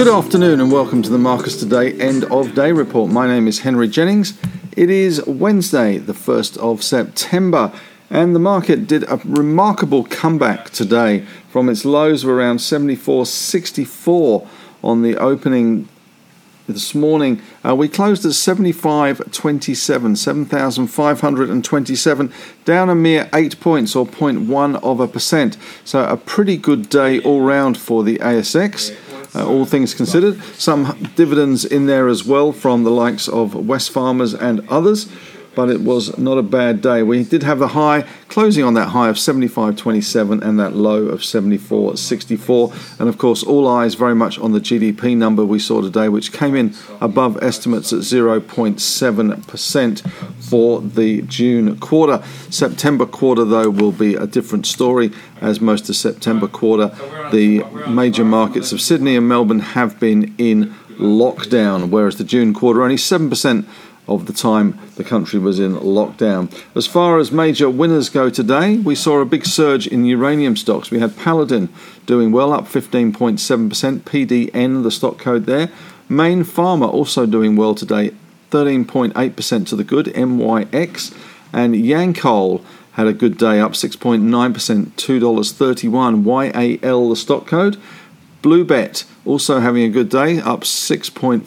Good afternoon and welcome to the Marcus Today End of Day Report. My name is Henry Jennings. It is Wednesday, the 1st of September, and the market did a remarkable comeback today from its lows of around 74.64 on the opening this morning. Uh, we closed at 75.27, 7,527, down a mere 8 points or 0.1 of a percent. So a pretty good day all round for the ASX uh, all things considered. Some dividends in there as well from the likes of Wesfarmers and others but it was not a bad day. We did have the high, closing on that high of 75.27 and that low of 74.64. And of course, all eyes very much on the GDP number we saw today, which came in above estimates at 0.7% for the June quarter. September quarter, though, will be a different story, as most of September quarter, the major markets of Sydney and Melbourne have been in lockdown, whereas the June quarter only 7% of the time the country was in lockdown. As far as major winners go today, we saw a big surge in uranium stocks. We had Paladin doing well, up 15.7%, PDN, the stock code there. Mayne Pharma also doing well today, 13.8% to the good, MYX. And Yancoal had a good day, up 6.9%, $2.31, YAL, the stock code. Bluebet also having a good day, up 6.4%.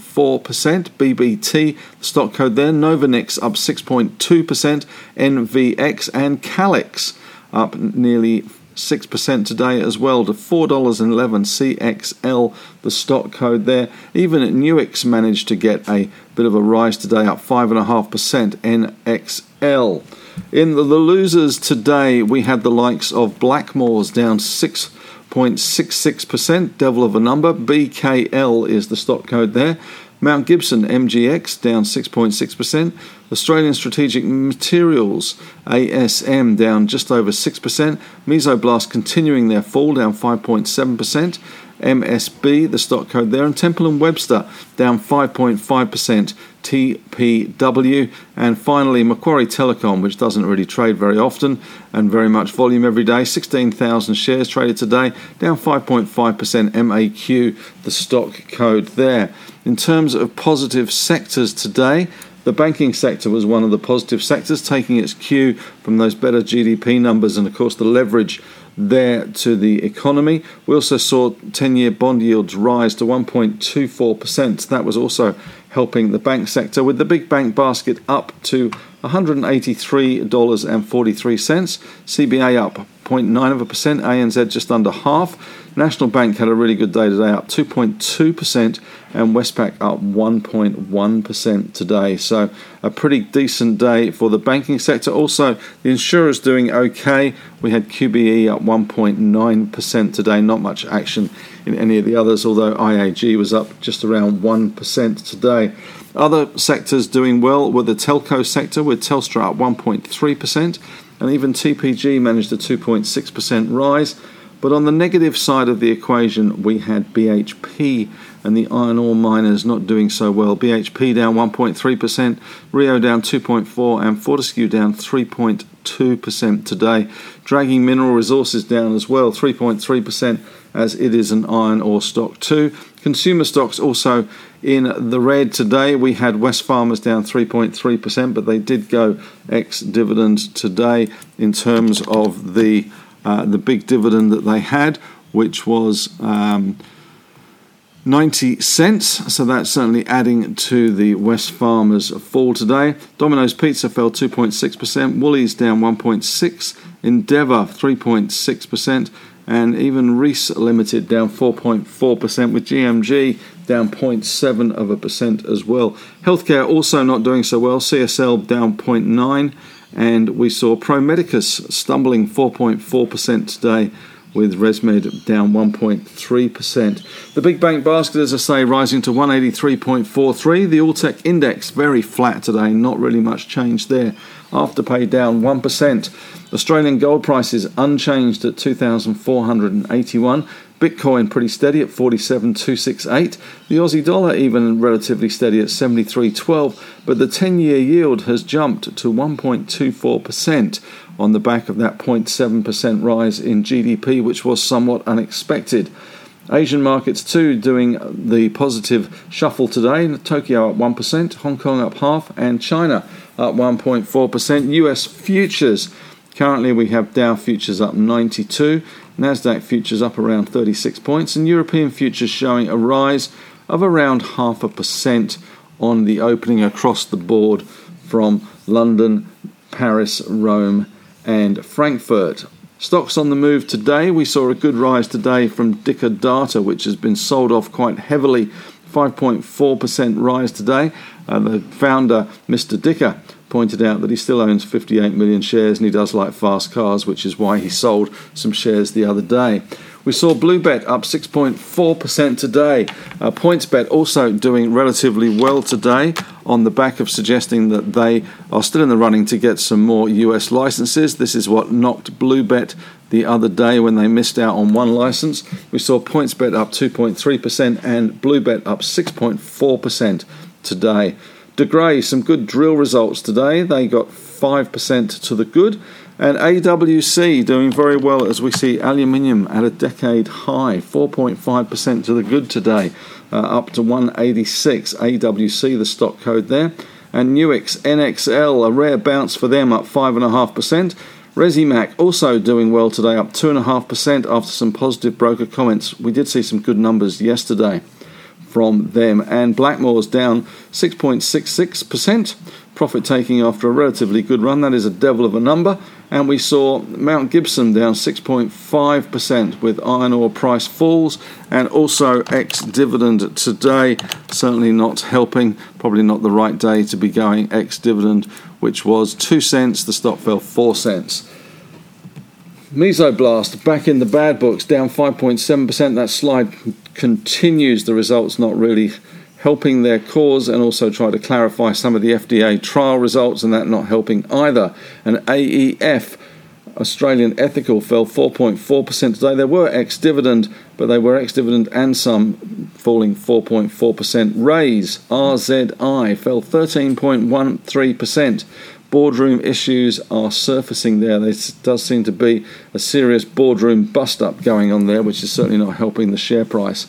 BBT, the stock code there. Novonix up 6.2%. NVX and Calix up nearly 6% today as well to $4.11 CXL, the stock code there. Even Nuix managed to get a bit of a rise today, up 5.5% NXL. In the, losers today, we had the likes of Blackmores down 6 0.66%, devil of a number. BKL is the stock code there. Mount Gibson MGX down 6.6%. Australian Strategic Materials ASM down just over 6%. Mesoblast continuing their fall down 5.7%. MSB, the stock code there, and Temple and Webster down 5.5%. TPW, and finally Macquarie Telecom, which doesn't really trade very often and very much volume every day. 16,000 shares traded today, down 5.5%. MAQ, the stock code there. In terms of positive sectors today, the banking sector was one of the positive sectors, taking its cue from those better GDP numbers and, of course, the leverage there to the economy. We also saw 10 year bond yields rise to 1.24%. That was also helping the bank sector, with the big bank basket up to $183.43. CBA up 0.9 of a percent, ANZ just under half. National Bank had a really good day today, up 2.2%, and Westpac up 1.1% today. So, a pretty decent day for the banking sector. Also, the insurers doing okay. We had QBE up 1.9% today, not much action in any of the others, although IAG was up just around 1% today. Other sectors doing well were the telco sector, with Telstra up 1.3%, and even TPG managed a 2.6% rise. But on the negative side of the equation, we had BHP and the iron ore miners not doing so well. BHP down 1.3%, Rio down 2.4%, and Fortescue down 3.2% today, dragging mineral resources down as well, 3.3%, as it is an iron ore stock too. Consumer stocks also in the red today. We had Wesfarmers down 3.3%, but they did go ex dividend today in terms of the uh, the big dividend that they had, which was um, 90 cents. So that's certainly adding to the Wesfarmers fall today. Domino's Pizza fell 2.6%, Woolies down 1.6, Endeavour 3.6%, and even Reece Limited down 4.4%, with GMG down 0.7 of a percent as well. Healthcare also not doing so well. CSL down 0.9 and we saw Pro Medicus stumbling 4.4% today with ResMed down 1.3%. The big bank basket, as I say, rising to 183.43. The Alltech index very flat today, not really much change there. Afterpay down 1%. Australian gold prices unchanged at 2,481. Bitcoin pretty steady at 47,268. The Aussie dollar even relatively steady at 73.12, but the 10 year yield has jumped to 1.24% on the back of that 0.7% rise in GDP, which was somewhat unexpected. Asian markets too doing the positive shuffle today. Tokyo up 1%, Hong Kong up half, and China up 1.4%. US futures currently we have Dow futures up 92, Nasdaq futures up around 36 points, and European futures showing a rise of around half a percent on the opening across the board from London, Paris, Rome, and Frankfurt. Stocks on the move today. We saw a good rise today from Dicker Data, which has been sold off quite heavily. 5.4% rise today. Uh, the founder, Mr. Dicker, pointed out that he still owns 58 million shares and he does like fast cars, which is why he sold some shares the other day. We saw Bluebet up 6.4% today. Uh, PointsBet also doing relatively well today on the back of suggesting that they are still in the running to get some more US licenses. This is what knocked Bluebet the other day when they missed out on one license. We saw PointsBet up 2.3% and Bluebet up 6.4% today. De Grey, some good drill results today. They got 5% to the good. And AWC doing very well as we see aluminium at a decade high, 4.5% to the good today, uh, up to 186. AWC, the stock code there. And Nuix NXL, a rare bounce for them, up 5.5%. Resimac also doing well today, up 2.5% after some positive broker comments. We did see some good numbers yesterday from them. And Blackmore's down 6.66%, profit taking after a relatively good run. That is a devil of a number. And we saw Mount Gibson down 6.5% with iron ore price falls and also ex dividend today. Certainly not helping, probably not the right day to be going ex dividend, which was 2 cents. The stock fell 4 cents. Mesoblast back in the bad books, down 5.7%. That slide continues. The results not really helping their cause, and also try to clarify some of the FDA trial results, and that not helping either. And AEF, Australian Ethical, fell 4.4% today. They were ex dividend, but they were ex dividend and some falling 4.4%. Raiz, RZI, fell 13.13% boardroom issues are surfacing there. There does seem to be a serious boardroom bust up going on there, which is certainly not helping the share price.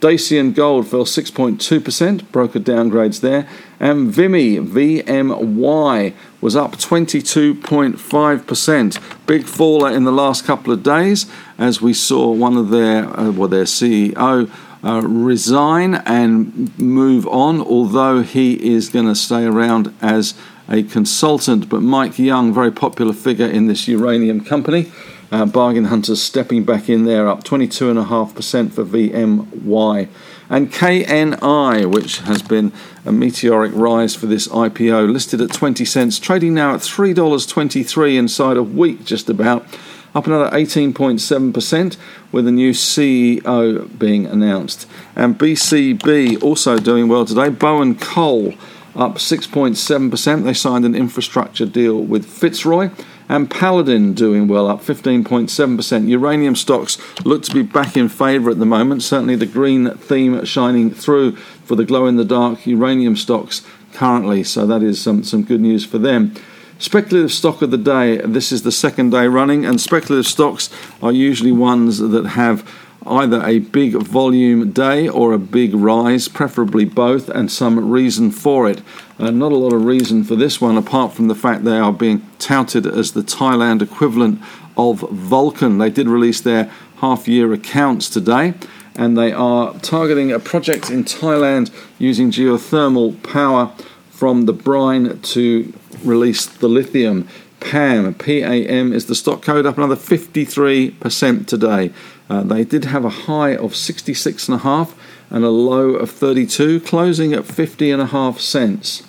Dacian Gold fell 6.2%, broker downgrades there. And Vimy, VMY, was up 22.5%. Big faller in the last couple of days as we saw one of their, uh, well, their CEO uh, resign and move on, although he is going to stay around as a consultant, but Mike Young, very popular figure in this uranium company. Uh, bargain hunters stepping back in there, up 22.5% for VMY. And KNI, which has been a meteoric rise for this IPO, listed at 20 cents, trading now at $3.23 inside a week just about, up another 18.7% with a new CEO being announced. And BCB also doing well today. Bowen Coal up 6.7%. They signed an infrastructure deal with Fitzroy. And Paladin doing well, up 15.7%. Uranium stocks look to be back in favour at the moment. Certainly the green theme shining through for the glow in the dark uranium stocks currently. So that is some, some good news for them. Speculative stock of the day. This is the second day running, and speculative stocks are usually ones that have either a big volume day or a big rise, preferably both, and some reason for it. Uh, not a lot of reason for this one, apart from the fact they are being touted as the Thailand equivalent of Vulcan. They did release their half year accounts today, and they are targeting a project in Thailand using geothermal power from the brine to release the lithium. PAM, PAM is the stock code up another 53% today. Uh, they did have a high of 66.5 and a low of 32, closing at 50.5 cents.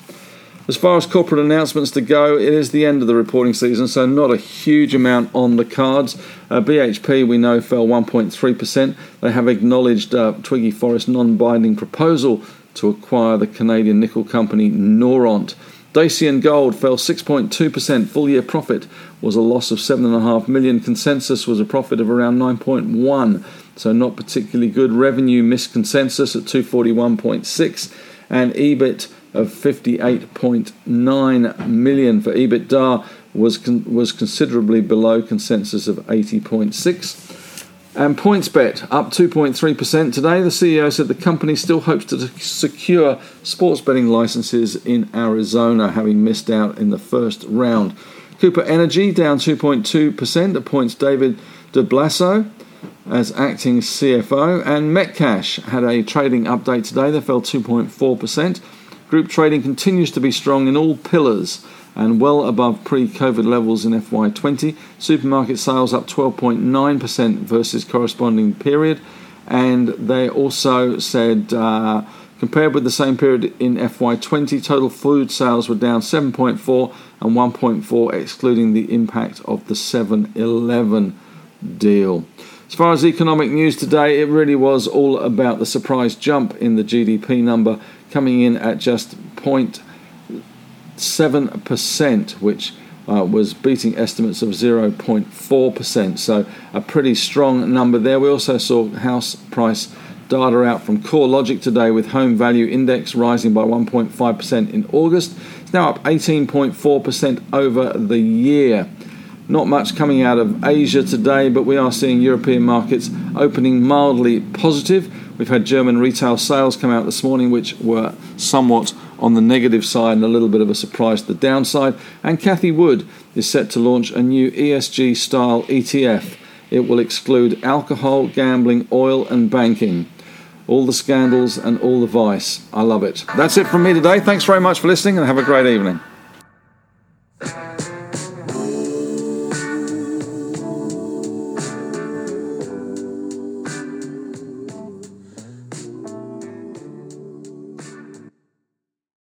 As far as corporate announcements to go, it is the end of the reporting season, so not a huge amount on the cards. Uh, BHP, we know, fell 1.3%. They have acknowledged uh, Twiggy Forrest non binding proposal to acquire the Canadian nickel company Noront. Dacian Gold fell 6.2%. Full year profit was a loss of 7.5 million. Consensus was a profit of around 9.1, so not particularly good. Revenue missed consensus at 241.6 and EBIT of 58.9 million for EBITDA was con- was considerably below consensus of 80.6. And PointsBet up 2.3% today. The CEO said the company still hopes to secure sports betting licenses in Arizona, having missed out in the first round. Cooper Energy down 2.2%, appoints David de Blaso as acting CFO. And Metcash had a trading update today. They fell 2.4%. Group trading continues to be strong in all pillars and well above pre COVID levels in FY20. Supermarket sales up 12.9% versus corresponding period. And they also said, uh, compared with the same period in FY20, total food sales were down 7.4 and 1.4, excluding the impact of the 7 Eleven deal. As far as economic news today, it really was all about the surprise jump in the GDP number, coming in at just point. 7%, which uh, was beating estimates of 0.4%. So a pretty strong number there. We also saw house price data out from CoreLogic today with home value index rising by 1.5% in August. It's now up 18.4% over the year. Not much coming out of Asia today, but we are seeing European markets opening mildly positive. We've had German retail sales come out this morning, which were somewhat on the negative side and a little bit of a surprise to the downside. And Cathie Wood is set to launch a new ESG style ETF. It will exclude alcohol, gambling, oil, and banking. All the scandals and all the vice. I love it. That's it from me today. Thanks very much for listening and have a great evening.